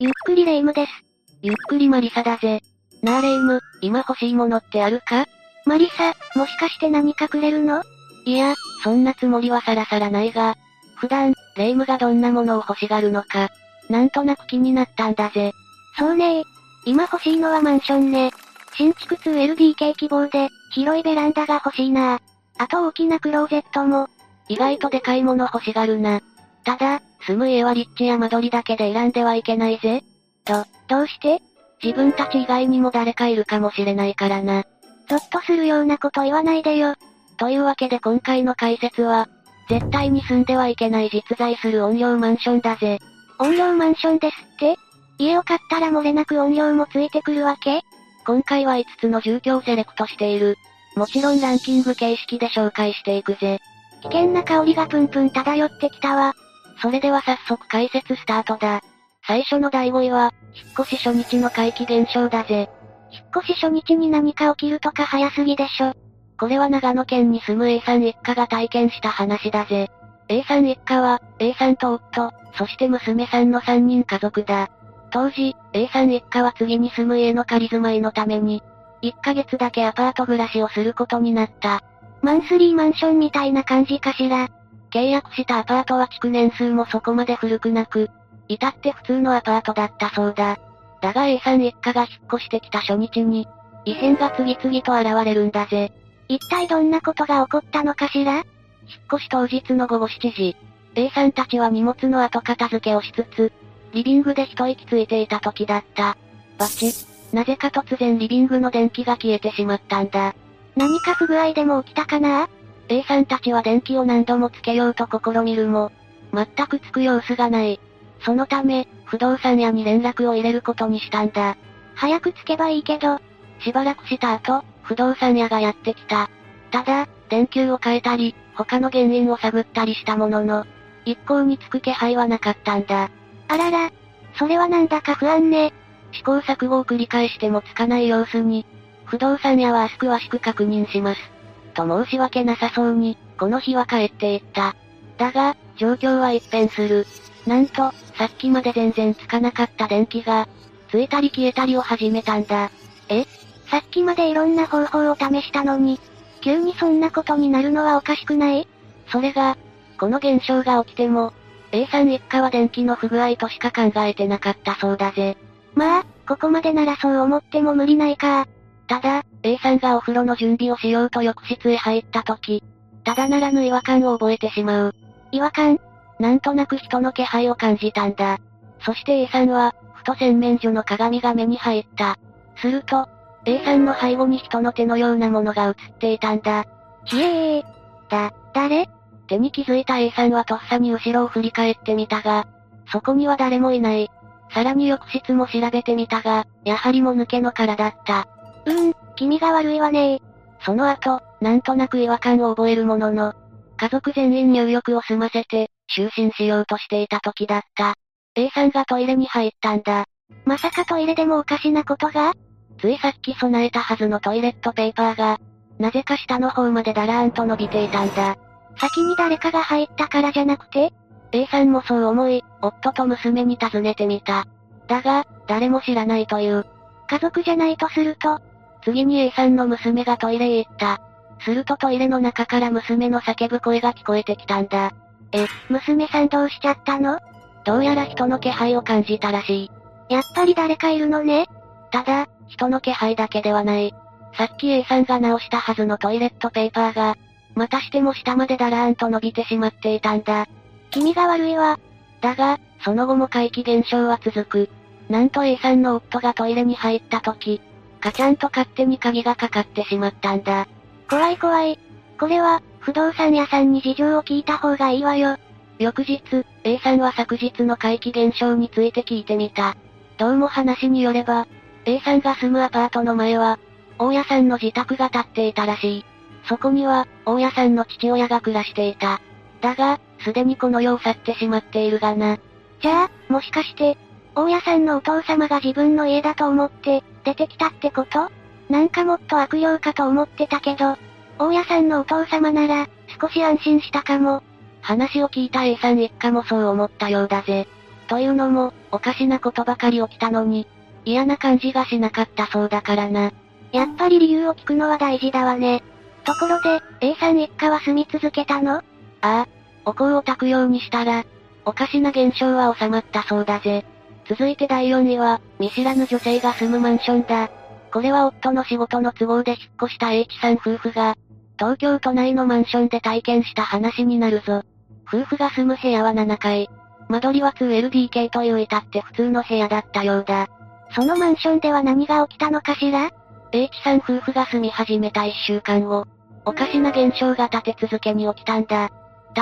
ゆっくりレ夢ムです。ゆっくりマリサだぜ。なあレ夢ム、今欲しいものってあるか？マリサ、もしかして何かくれるの？いや、そんなつもりはさらさらないが、普段、レ夢ムがどんなものを欲しがるのか、なんとなく気になったんだぜ。そうね今欲しいのはマンションね。新築 2LDK 希望で、広いベランダが欲しいなあと大きなクローゼットも。意外とでかいもの欲しがるな。ただ、住む家は立地や間取りだけで選んではいけないぜ。と、どうして？自分たち以外にも誰かいるかもしれないからな。ゾッとするようなこと言わないでよ。というわけで今回の解説は、絶対に住んではいけない実在する音量マンションだぜ。音量マンションですって？家を買ったら漏れなく音量もついてくるわけ？今回は5つの住居をセレクトしている。もちろんランキング形式で紹介していくぜ。危険な香りがプンプン漂ってきたわ。それでは早速解説スタートだ。最初の第5位は、引っ越し初日の怪奇現象だぜ。引っ越し初日に何か起きるとか早すぎでしょ。これは長野県に住む A さん一家が体験した話だぜ。A さん一家は、A さんと夫、そして娘さんの3人家族だ。当時、A さん一家は次に住む家の仮住まいのために、1ヶ月だけアパート暮らしをすることになった。マンスリーマンションみたいな感じかしら。契約したアパートは築年数もそこまで古くなく、至って普通のアパートだったそうだ。だが A さん一家が引っ越してきた初日に、異変が次々と現れるんだぜ。一体どんなことが起こったのかしら？引っ越し当日の午後7時、A さんたちは荷物の後片付けをしつつ、リビングで一息ついていた時だった。バチなぜか突然リビングの電気が消えてしまったんだ。何か不具合でも起きたかな？?A さんたちは電気を何度もつけようと試みるも、全くつく様子がない。そのため、不動産屋に連絡を入れることにしたんだ。早くつけばいいけど、しばらくした後、不動産屋がやってきた。ただ、電球を変えたり、他の原因を探ったりしたものの、一向につく気配はなかったんだ。あらら、それはなんだか不安ね。試行錯誤を繰り返してもつかない様子に、不動産屋は明日詳しく確認します。と申し訳なさそうに、この日は帰っていった。だが、状況は一変する。なんと、さっきまで全然つかなかった電気が、ついたり消えたりを始めたんだ。え？さっきまでいろんな方法を試したのに、急にそんなことになるのはおかしくない？それが、この現象が起きても、A さん一家は電気の不具合としか考えてなかったそうだぜ。まあ、ここまでならそう思っても無理ないか。ただ、A さんがお風呂の準備をしようと浴室へ入った時、ただならぬ違和感を覚えてしまう。違和感？なんとなく人の気配を感じたんだ。そして A さんは、ふと洗面所の鏡が目に入った。すると、A さんの背後に人の手のようなものが映っていたんだ。ひえー。だ、誰？手に気づいた A さんはとっさに後ろを振り返ってみたが、そこには誰もいない。さらに浴室も調べてみたが、やはりも抜けの殻だった。うーん、気味が悪いわねその後、なんとなく違和感を覚えるものの、家族全員入浴を済ませて、就寝しようとしていた時だった。A さんがトイレに入ったんだ。まさかトイレでもおかしなことが？ついさっき備えたはずのトイレットペーパーが、なぜか下の方までだらーんと伸びていたんだ。先に誰かが入ったからじゃなくて ?A さんもそう思い、夫と娘に尋ねてみた。だが、誰も知らないという。家族じゃないとすると、次に A さんの娘がトイレへ行った。するとトイレの中から娘の叫ぶ声が聞こえてきたんだ。え、娘さんどうしちゃったの？どうやら人の気配を感じたらしい。やっぱり誰かいるのね？ただ、人の気配だけではない。さっき A さんが直したはずのトイレットペーパーが、またしても下までだらーんと伸びてしまっていたんだ。気味が悪いわ。だが、その後も怪奇現象は続く。なんと A さんの夫がトイレに入った時、カチャンと勝手に鍵がかかってしまったんだ。怖い怖い。これは、不動産屋さんに事情を聞いた方がいいわよ。翌日、A さんは昨日の怪奇現象について聞いてみた。どうも話によれば、A さんが住むアパートの前は、大家さんの自宅が建っていたらしい。そこには、大家さんの父親が暮らしていた。だが、すでにこの世を去ってしまっているがな。じゃあ、もしかして、大家さんのお父様が自分の家だと思って、出てきたってこと？なんかもっと悪霊かと思ってたけど、大家さんのお父様なら、少し安心したかも。話を聞いた A さん一家もそう思ったようだぜ。というのも、おかしなことばかり起きたのに、嫌な感じがしなかったそうだからな。やっぱり理由を聞くのは大事だわね。ところで、A さん一家は住み続けたの？ああ、お香を炊くようにしたら、おかしな現象は収まったそうだぜ。続いて第4位は、見知らぬ女性が住むマンションだ。これは夫の仕事の都合で引っ越した H さん夫婦が、東京都内のマンションで体験した話になるぞ。夫婦が住む部屋は7階。間取りは 2LDK という至って普通の部屋だったようだ。そのマンションでは何が起きたのかしら？H さん夫婦が住み始めた1週間後、おかしな現象が立て続けに起きたんだ。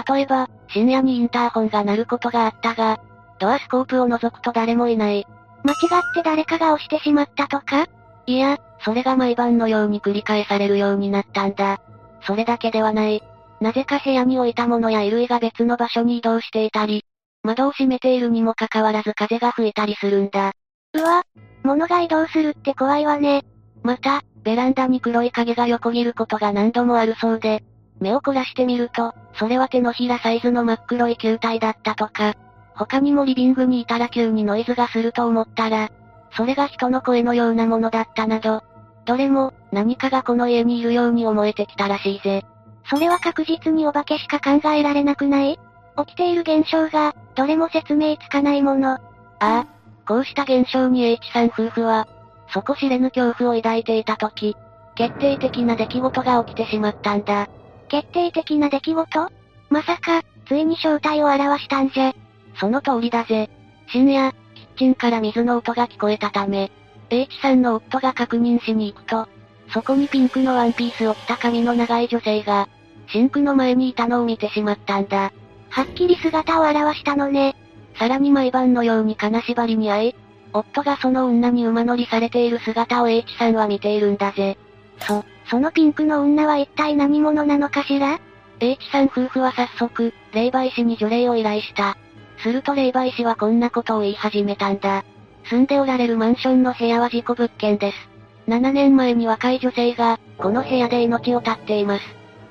例えば、深夜にインターホンが鳴ることがあったが、ドアスコープを覗くと誰もいない。間違って誰かが押してしまったとか？いや、それが毎晩のように繰り返されるようになったんだ。それだけではない。なぜか部屋に置いたものや衣類が別の場所に移動していたり、窓を閉めているにもかかわらず風が吹いたりするんだ。うわ、物が移動するって怖いわね。また、ベランダに黒い影が横切ることが何度もあるそうで、目を凝らしてみると、それは手のひらサイズの真っ黒い球体だったとか、他にもリビングにいたら急にノイズがすると思ったら、それが人の声のようなものだったなど、どれも、何かがこの家にいるように思えてきたらしいぜ。それは確実にお化けしか考えられなくない？起きている現象が、どれも説明つかないもの。ああ、こうした現象に H さん夫婦は、底知れぬ恐怖を抱いていた時、決定的な出来事が起きてしまったんだ。決定的な出来事？まさか、ついに正体を表したんじゃ。その通りだぜ。深夜、キッチンから水の音が聞こえたため、H さんの夫が確認しに行くと、そこにピンクのワンピースを着た髪の長い女性が、シンクの前にいたのを見てしまったんだ。はっきり姿を現したのね。さらに毎晩のように金縛りに遭い、夫がその女に馬乗りされている姿を H さんは見ているんだぜ。そ、そのピンクの女は一体何者なのかしら ?H さん夫婦は早速、霊媒師に除霊を依頼した。すると霊媒師はこんなことを言い始めたんだ。住んでおられるマンションの部屋は事故物件です。7年前に若い女性が、この部屋で命を絶っています。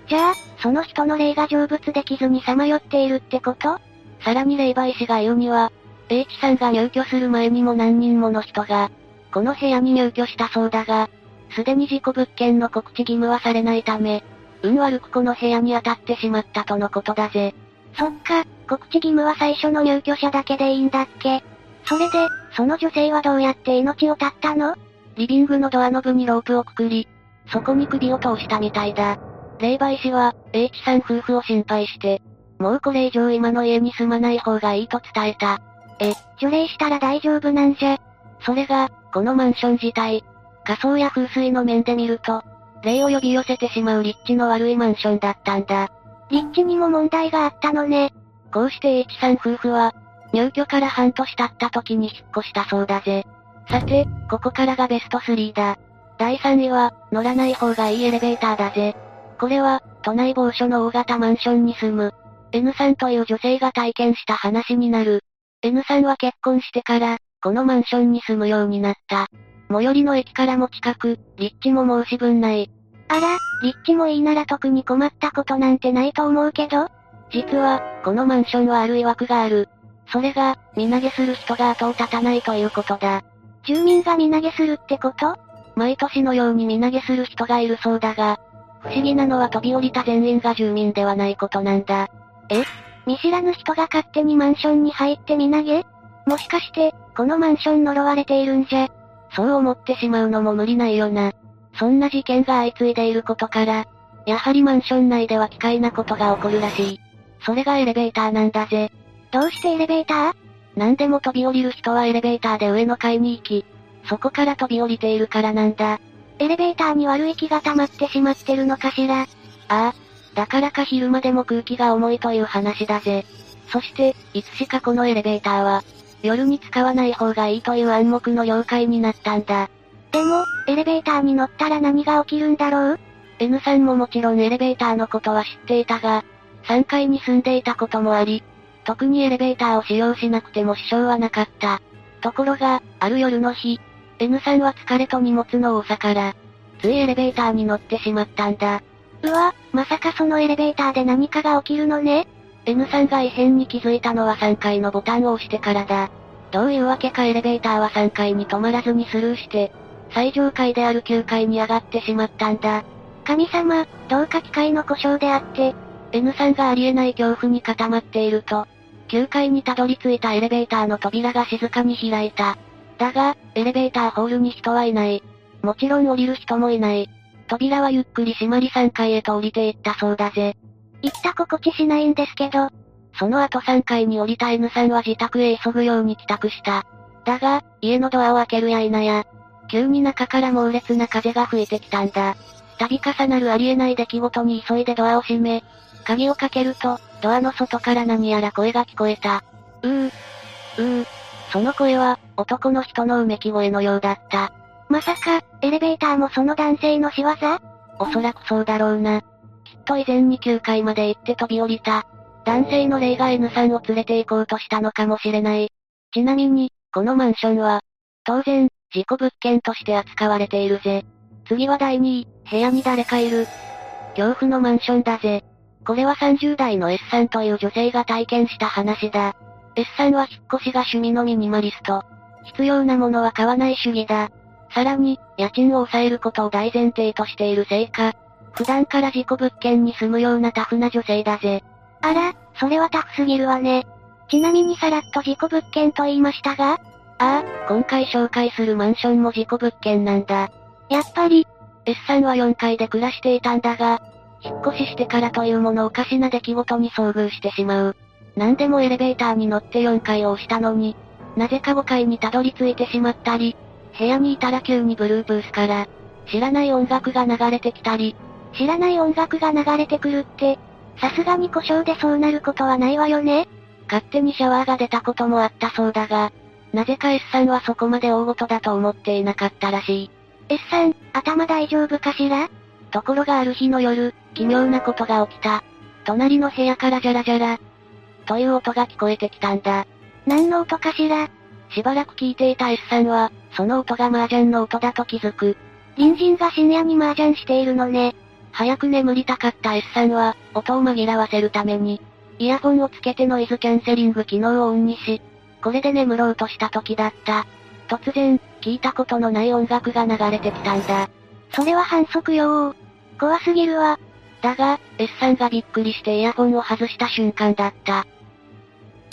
じゃあ、その人の霊が成仏できずにさまよっているってこと？さらに霊媒師が言うには、H さんが入居する前にも何人もの人が、この部屋に入居したそうだが、すでに事故物件の告知義務はされないため、運悪くこの部屋に当たってしまったとのことだぜ。そっか、告知義務は最初の入居者だけでいいんだっけ？それで、その女性はどうやって命を絶ったの？リビングのドアノブにロープをくくり、そこに首を通したみたいだ。霊媒師は、H さん夫婦を心配して、もうこれ以上今の家に住まない方がいいと伝えた。え、除霊したら大丈夫なんじゃ？それが、このマンション自体、仮想や風水の面で見ると、霊を呼び寄せてしまう立地の悪いマンションだったんだ。立地にも問題があったのね。こうして H さん夫婦は、入居から半年経った時に引っ越したそうだぜ。さて、ここからがベスト3だ。第3位は、乗らない方がいいエレベーターだぜ。これは、都内某所の大型マンションに住む、N さんという女性が体験した話になる。N さんは結婚してから、このマンションに住むようになった。最寄りの駅からも近く、立地も申し分ない。あら、立地もいいなら特に困ったことなんてないと思うけど実は、このマンションはある曰くがある。それが、身投げする人が後を絶たないということだ。住民が身投げするってこと？毎年のように身投げする人がいるそうだが、不思議なのは飛び降りた全員が住民ではないことなんだ。え？見知らぬ人が勝手にマンションに入って身投げ？もしかして、このマンション呪われているんじゃ？そう思ってしまうのも無理ないよな。そんな事件が相次いでいることから、やはりマンション内では奇怪なことが起こるらしい。それがエレベーターなんだぜ。どうしてエレベーター？何でも飛び降りる人はエレベーターで上の階に行き、そこから飛び降りているからなんだ。エレベーターに悪い気が溜まってしまってるのかしら？ああ。だからか昼間でも空気が重いという話だぜ。そして、いつしかこのエレベーターは、夜に使わない方がいいという暗黙の了解になったんだ。でも、エレベーターに乗ったら何が起きるんだろう ?N さんももちろんエレベーターのことは知っていたが、3階に住んでいたこともあり、特にエレベーターを使用しなくても支障はなかった。ところが、ある夜の日、N さんは疲れと荷物の多さから、ついエレベーターに乗ってしまったんだ。うわ、まさかそのエレベーターで何かが起きるのね N さんが異変に気づいたのは3階のボタンを押してからだ。どういうわけかエレベーターは3階に止まらずにスルーして、最上階である9階に上がってしまったんだ。神様、どうか機械の故障であって、N さんがありえない恐怖に固まっていると、9階にたどり着いたエレベーターの扉が静かに開いた。だが、エレベーターホールに人はいない。もちろん降りる人もいない。扉はゆっくり閉まり3階へと降りていったそうだぜ。行った心地しないんですけど。その後3階に降りた N さんは自宅へ急ぐように帰宅した。だが、家のドアを開けるや否や、急に中から猛烈な風が吹いてきたんだ。度重なるありえない出来事に急いでドアを閉め、鍵をかけると、ドアの外から何やら声が聞こえた。うー、うー。その声は、男の人のうめき声のようだった。まさか、エレベーターもその男性の仕業？おそらくそうだろうな。きっと以前に9階まで行って飛び降りた。男性の霊が N さんを連れて行こうとしたのかもしれない。ちなみに、このマンションは、当然、事故物件として扱われているぜ。次は第2位、部屋に誰かいる。恐怖のマンションだぜ。これは30代の S さんという女性が体験した話だ。S さんは引っ越しが趣味のミニマリスト。必要なものは買わない主義だ。さらに、家賃を抑えることを大前提としているせいか、普段から事故物件に住むようなタフな女性だぜ。あら、それはタフすぎるわね。ちなみにさらっと事故物件と言いましたがああ、今回紹介するマンションも事故物件なんだ。やっぱり、S さんは4階で暮らしていたんだが、引っ越ししてからというものおかしな出来事に遭遇してしまう。何でもエレベーターに乗って4階を押したのに、なぜか5階にたどり着いてしまったり、部屋にいたら急にブルーブースから、知らない音楽が流れてきたり、知らない音楽が流れてくるって、さすがに故障でそうなることはないわよね勝手にシャワーが出たこともあったそうだが、なぜか S さんはそこまで大事だと思っていなかったらしい。S さん、頭大丈夫かしら？ところがある日の夜、奇妙なことが起きた。隣の部屋からジャラジャラ、という音が聞こえてきたんだ。何の音かしら？しばらく聞いていた S さんは、その音が麻雀の音だと気づく。隣人が深夜に麻雀しているのね。早く眠りたかった S さんは、音を紛らわせるために、イヤホンをつけてノイズキャンセリング機能をオンにし、これで眠ろうとした時だった。突然、聞いたことのない音楽が流れてきたんだ。それは反則よ怖すぎるわ。だが、S さんがびっくりしてイヤホンを外した瞬間だった。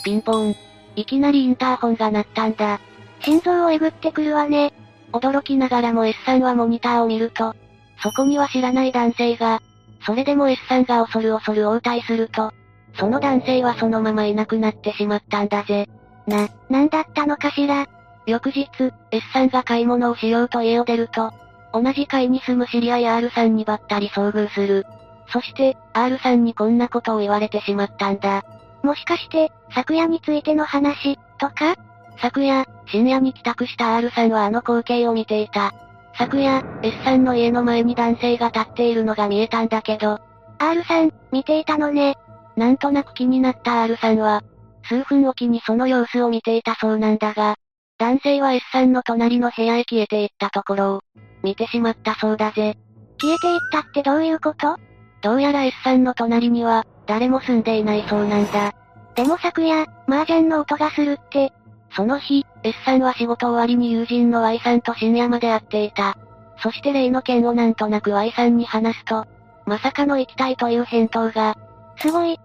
ピンポーン。いきなりインターホンが鳴ったんだ。心臓をえぐってくるわね。驚きながらも S さんはモニターを見ると、そこには知らない男性が、それでも S さんが恐る恐る応対すると、その男性はそのままいなくなってしまったんだぜ。な、なんだったのかしら？翌日、S さんが買い物をしようと家を出ると、同じ階に住む知り合い R さんにばったり遭遇する。そして、R さんにこんなことを言われてしまったんだ。もしかして、昨夜についての話、とか？昨夜、深夜に帰宅した R さんはあの光景を見ていた。昨夜、S さんの家の前に男性が立っているのが見えたんだけど、R さん、見ていたのね。なんとなく気になった R さんは、数分おきにその様子を見ていたそうなんだが、男性は S さんの隣の部屋へ消えていったところを、見てしまったそうだぜ。消えていったってどういうこと？どうやら S さんの隣には、誰も住んでいないそうなんだ。でも昨夜、麻雀の音がするって。その日、S さんは仕事終わりに友人の Y さんと深夜まで会っていた。そして例の件をなんとなく Y さんに話すと、まさかの行きたいという返答が。すごい。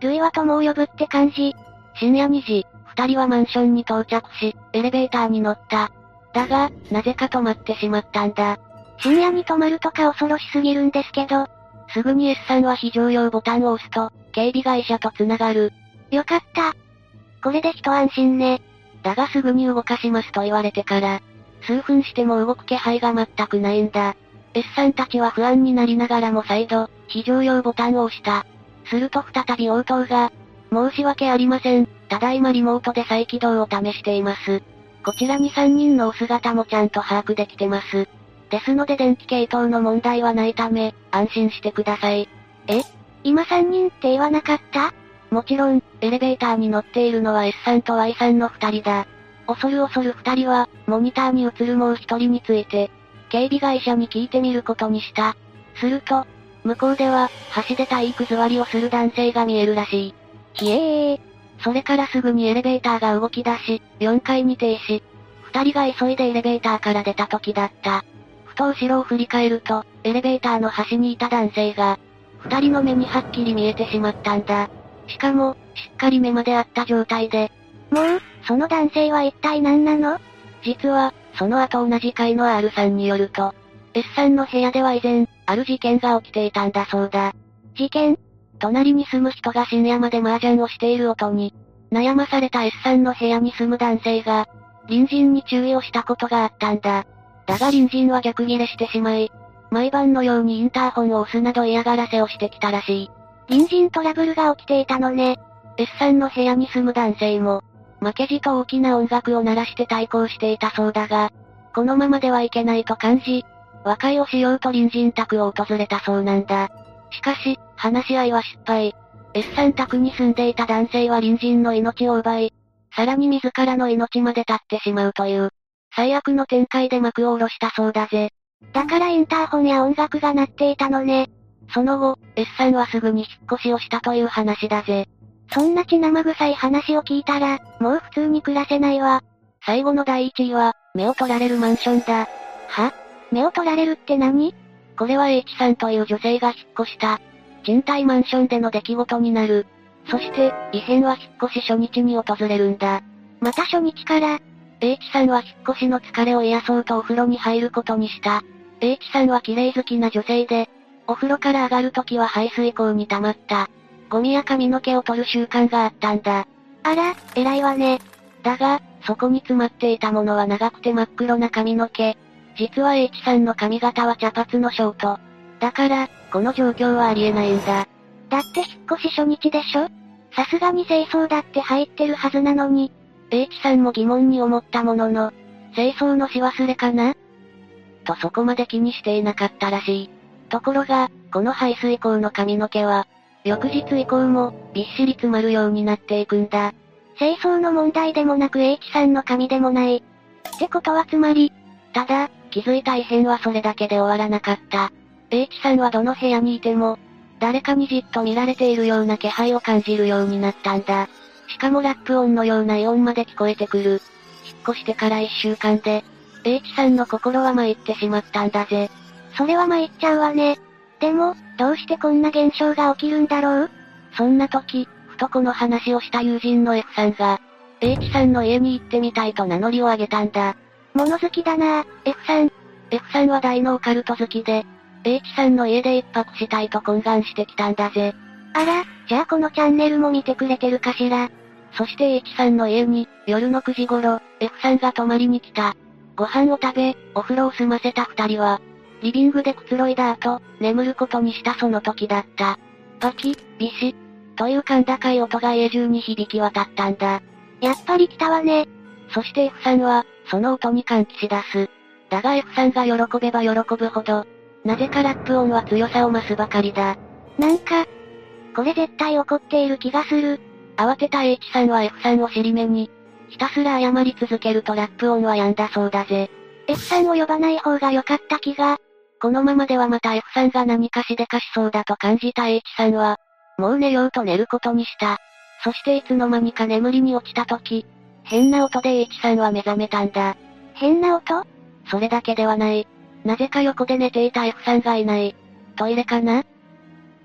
類は友を呼ぶって感じ。深夜2時、二人はマンションに到着し、エレベーターに乗った。だが、なぜか止まってしまったんだ。深夜に止まるとか恐ろしすぎるんですけど。すぐに S さんは非常用ボタンを押すと、警備会社と繋がる。よかった。これで一安心ね。だがすぐに動かしますと言われてから、数分しても動く気配が全くないんだ。S さんたちは不安になりながらも再度、非常用ボタンを押した。すると再び応答が、申し訳ありません。ただいまリモートで再起動を試しています。こちらに3人のお姿もちゃんと把握できてます。ですので電気系統の問題はないため、安心してください。え？今3人って言わなかった？もちろん、エレベーターに乗っているのは S さんと Y さんの2人だ。恐る恐る2人は、モニターに映るもう1人について、警備会社に聞いてみることにした。すると、向こうでは、橋で体育座りをする男性が見えるらしい。ひえー。それからすぐにエレベーターが動き出し、4階に停止。二人が急いでエレベーターから出た時だった。ふと後ろを振り返ると、エレベーターの端にいた男性が、二人の目にはっきり見えてしまったんだ。しかも、しっかり目まであった状態で。もう、その男性は一体何なの？実は、その後同じ階の R さんによると、S さんの部屋では以前、ある事件が起きていたんだそうだ。事件？隣に住む人が深夜まで麻雀をしている音に、悩まされた S さんの部屋に住む男性が、隣人に注意をしたことがあったんだ。だが隣人は逆ギレしてしまい、毎晩のようにインターホンを押すなど嫌がらせをしてきたらしい。隣人トラブルが起きていたのね。S さんの部屋に住む男性も、負けじと大きな音楽を鳴らして対抗していたそうだが、このままではいけないと感じ、和解をしようと隣人宅を訪れたそうなんだ。しかし、話し合いは失敗。S さん宅に住んでいた男性は隣人の命を奪い、さらに自らの命まで絶ってしまうという、最悪の展開で幕を下ろしたそうだぜ。だからインターホンや音楽が鳴っていたのね。その後、S さんはすぐに引っ越しをしたという話だぜ。そんな血生臭い話を聞いたら、もう普通に暮らせないわ。最後の第1位は、目を取られるマンションだ。は？目を取られるって何？これは H さんという女性が引っ越した、賃貸マンションでの出来事になる。そして、異変は引っ越し初日に訪れるんだ。また初日から、H さんは引っ越しの疲れを癒そうとお風呂に入ることにした。H さんは綺麗好きな女性で、お風呂から上がるときは排水口に溜まった。ゴミや髪の毛を取る習慣があったんだ。あら、偉いわね。だが、そこに詰まっていたものは長くて真っ黒な髪の毛。実は H さんの髪型は茶髪のショート。だから、この状況はありえないんだ。だって引っ越し初日でしょ？さすがに清掃だって入ってるはずなのに。H さんも疑問に思ったものの、清掃のし忘れかな？とそこまで気にしていなかったらしい。ところが、この排水口の髪の毛は、翌日以降も、びっしり詰まるようになっていくんだ。清掃の問題でもなく H さんの髪でもない。ってことはつまり、ただ、気づいた異変はそれだけで終わらなかった。H さんはどの部屋にいても、誰かにじっと見られているような気配を感じるようになったんだ。しかもラップ音のような異音まで聞こえてくる。引っ越してから一週間で、H さんの心は参ってしまったんだぜ。それは参っちゃうわね。でも、どうしてこんな現象が起きるんだろう？そんな時、ふとこの話をした友人の F さんが、H さんの家に行ってみたいと名乗りを上げたんだ。物好きだな F さん。F さんは大のオカルト好きで、H さんの家で一泊したいと懇願してきたんだぜ。あら、じゃあこのチャンネルも見てくれてるかしら？そして H さんの家に、夜の9時頃、F さんが泊まりに来た。ご飯を食べ、お風呂を済ませた二人は、リビングでくつろいだ後、眠ることにしたその時だった。バキ、ビシ、という甲高い音が家中に響き渡ったんだ。やっぱり来たわね。そして F さんは、その音に歓喜し出す。だが F さんが喜べば喜ぶほど、なぜかラップ音は強さを増すばかりだ。なんか、これ絶対怒っている気がする。慌てた H さんは F さんを尻目に、ひたすら謝り続けるとラップ音は止んだそうだぜ。F さんを呼ばない方が良かった気が。このままではまた F さんが何かしでかしそうだと感じた H さんは、もう寝ようと寝ることにした。そしていつの間にか眠りに落ちた時、変な音で H さんは目覚めたんだ。変な音？それだけではない。なぜか横で寝ていた F さんがいない。トイレかな？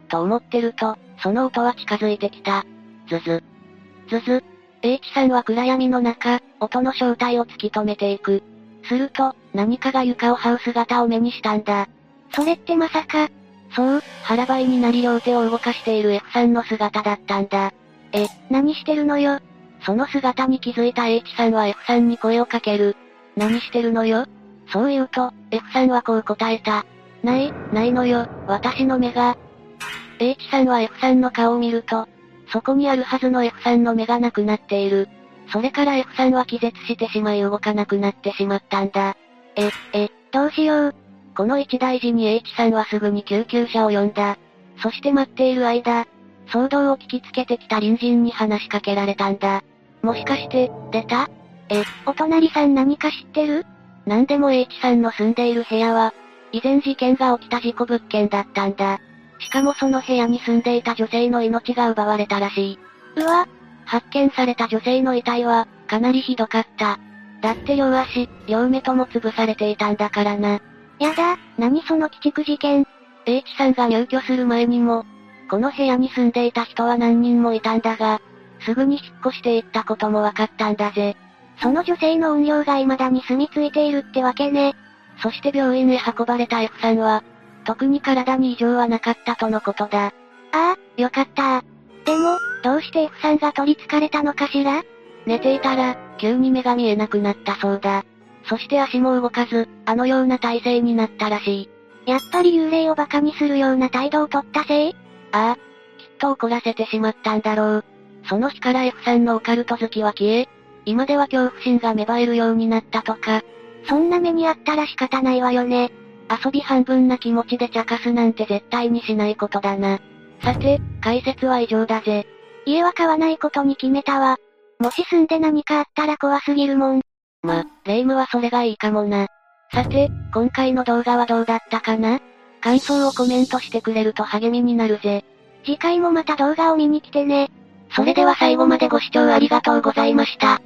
と思ってると、その音は近づいてきた。ズズ。ズズ。H さんは暗闇の中、音の正体を突き止めていく。すると、何かが床を這う姿を目にしたんだ。それってまさか、そう、腹ばいになり両手を動かしている F さんの姿だったんだ。え、何してるのよ？その姿に気づいた H さんは F さんに声をかける。何してるのよ？そう言うと、F さんはこう答えた。ない、ないのよ、私の目が。H さんは F さんの顔を見ると、そこにあるはずの F さんの目がなくなっている。それから F さんは気絶してしまい動かなくなってしまったんだ。え、え、どうしよう。この一大事に H さんはすぐに救急車を呼んだ。そして待っている間、騒動を聞きつけてきた隣人に話しかけられたんだ。もしかして、出た？え、お隣さん何か知ってる？なんでも H さんの住んでいる部屋は、以前事件が起きた事故物件だったんだ。しかもその部屋に住んでいた女性の命が奪われたらしい。うわ。発見された女性の遺体は、かなりひどかった。だって両足、両目とも潰されていたんだからな。やだ、何その鬼畜事件。H さんが入居する前にも、この部屋に住んでいた人は何人もいたんだが、すぐに引っ越していったことも分かったんだぜ。その女性の怨霊が未だに住み着いているってわけね。そして病院へ運ばれた F さんは、特に体に異常はなかったとのことだ。ああ、よかったでも、どうして F さんが取り憑かれたのかしら？寝ていたら、急に目が見えなくなったそうだ。そして足も動かず、あのような体勢になったらしい。やっぱり幽霊を馬鹿にするような態度をとったせい？ああ、きっと怒らせてしまったんだろう。その日から F さんのオカルト好きは消え、今では恐怖心が芽生えるようになったとか。そんな目にあったら仕方ないわよね。遊び半分な気持ちで茶化すなんて絶対にしないことだな。さて、解説は以上だぜ。家は買わないことに決めたわ。もし住んで何かあったら怖すぎるもん。ま、霊夢はそれがいいかもな。さて、今回の動画はどうだったかな？感想をコメントしてくれると励みになるぜ。次回もまた動画を見に来てね。それでは最後までご視聴ありがとうございました。